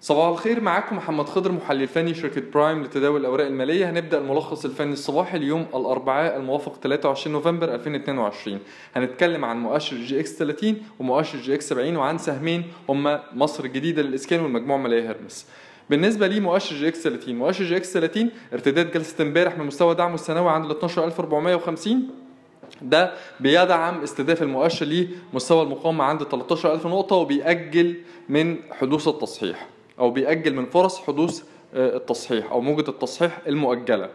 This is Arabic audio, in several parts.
صباح الخير معاكم محمد خضر محلل فني شركة برايم لتداول الأوراق المالية. هنبدأ الملخص الفني الصباحي اليوم الأربعاء الموافق 23 نوفمبر 2022 هنتكلم عن مؤشر EGX 30 ومؤشر EGX 70 وعن سهمين هما مصر الجديدة للإسكان والمجموعة المالية هرمس بالنسبة لي مؤشر EGX 30 مؤشر EGX 30 ارتداد جلسة امبارح من مستوى دعمه السنوي عند ال 12450 ده بيدعم استهداف المؤشر لمستوى المقاومة عند 13000 نقطة وبيأجل من حدوث التصحيح. أو بيأجل من فرص حدوث آه، التصحيح أو موجة التصحيح المؤجلة.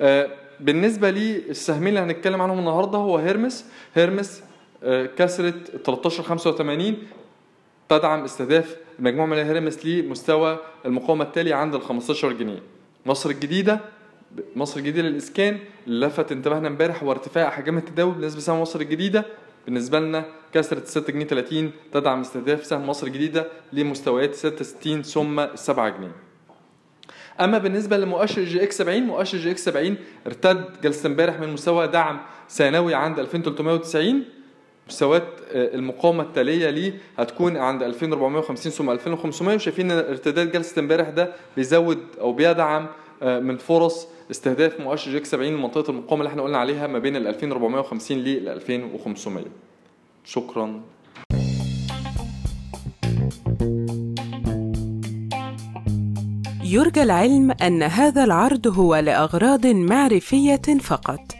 آه، بالنسبة للسهمين اللي هنتكلم عنهم النهاردة هو هيرمس. هيرمس آه، كسرت 1385 تدعم استهداف المجموعة من هيرمس لمستوى المقاومة التالي عند ال 15 جنيه. مصر الجديدة مصر الجديدة للإسكان لفت انتباهنا امبارح هو ارتفاع أحجام التداول بالنسبة لسهم مصر الجديدة. بالنسبة لنا كسرت 6 جنيه 30 تدعم استهداف سهم مصر الجديدة لمستويات 66 ثم 7 جنيه. أما بالنسبة لمؤشر EGX 70 مؤشر EGX 70 ارتد جلسة امبارح من مستوى دعم ثانوي عند 2390 مستويات آه، المقاومة التالية ليه هتكون عند 2450 ثم 2500 وشايفين إن ارتداد جلسة امبارح ده بيزود أو بيدعم آه، من فرص استهداف مؤشر جي إكس 70 لمنطقة المقاومة اللي إحنا قلنا عليها ما بين ال 2450 ل 2500 شكرا. يرجى العلم أن هذا العرض هو لأغراض معرفية فقط.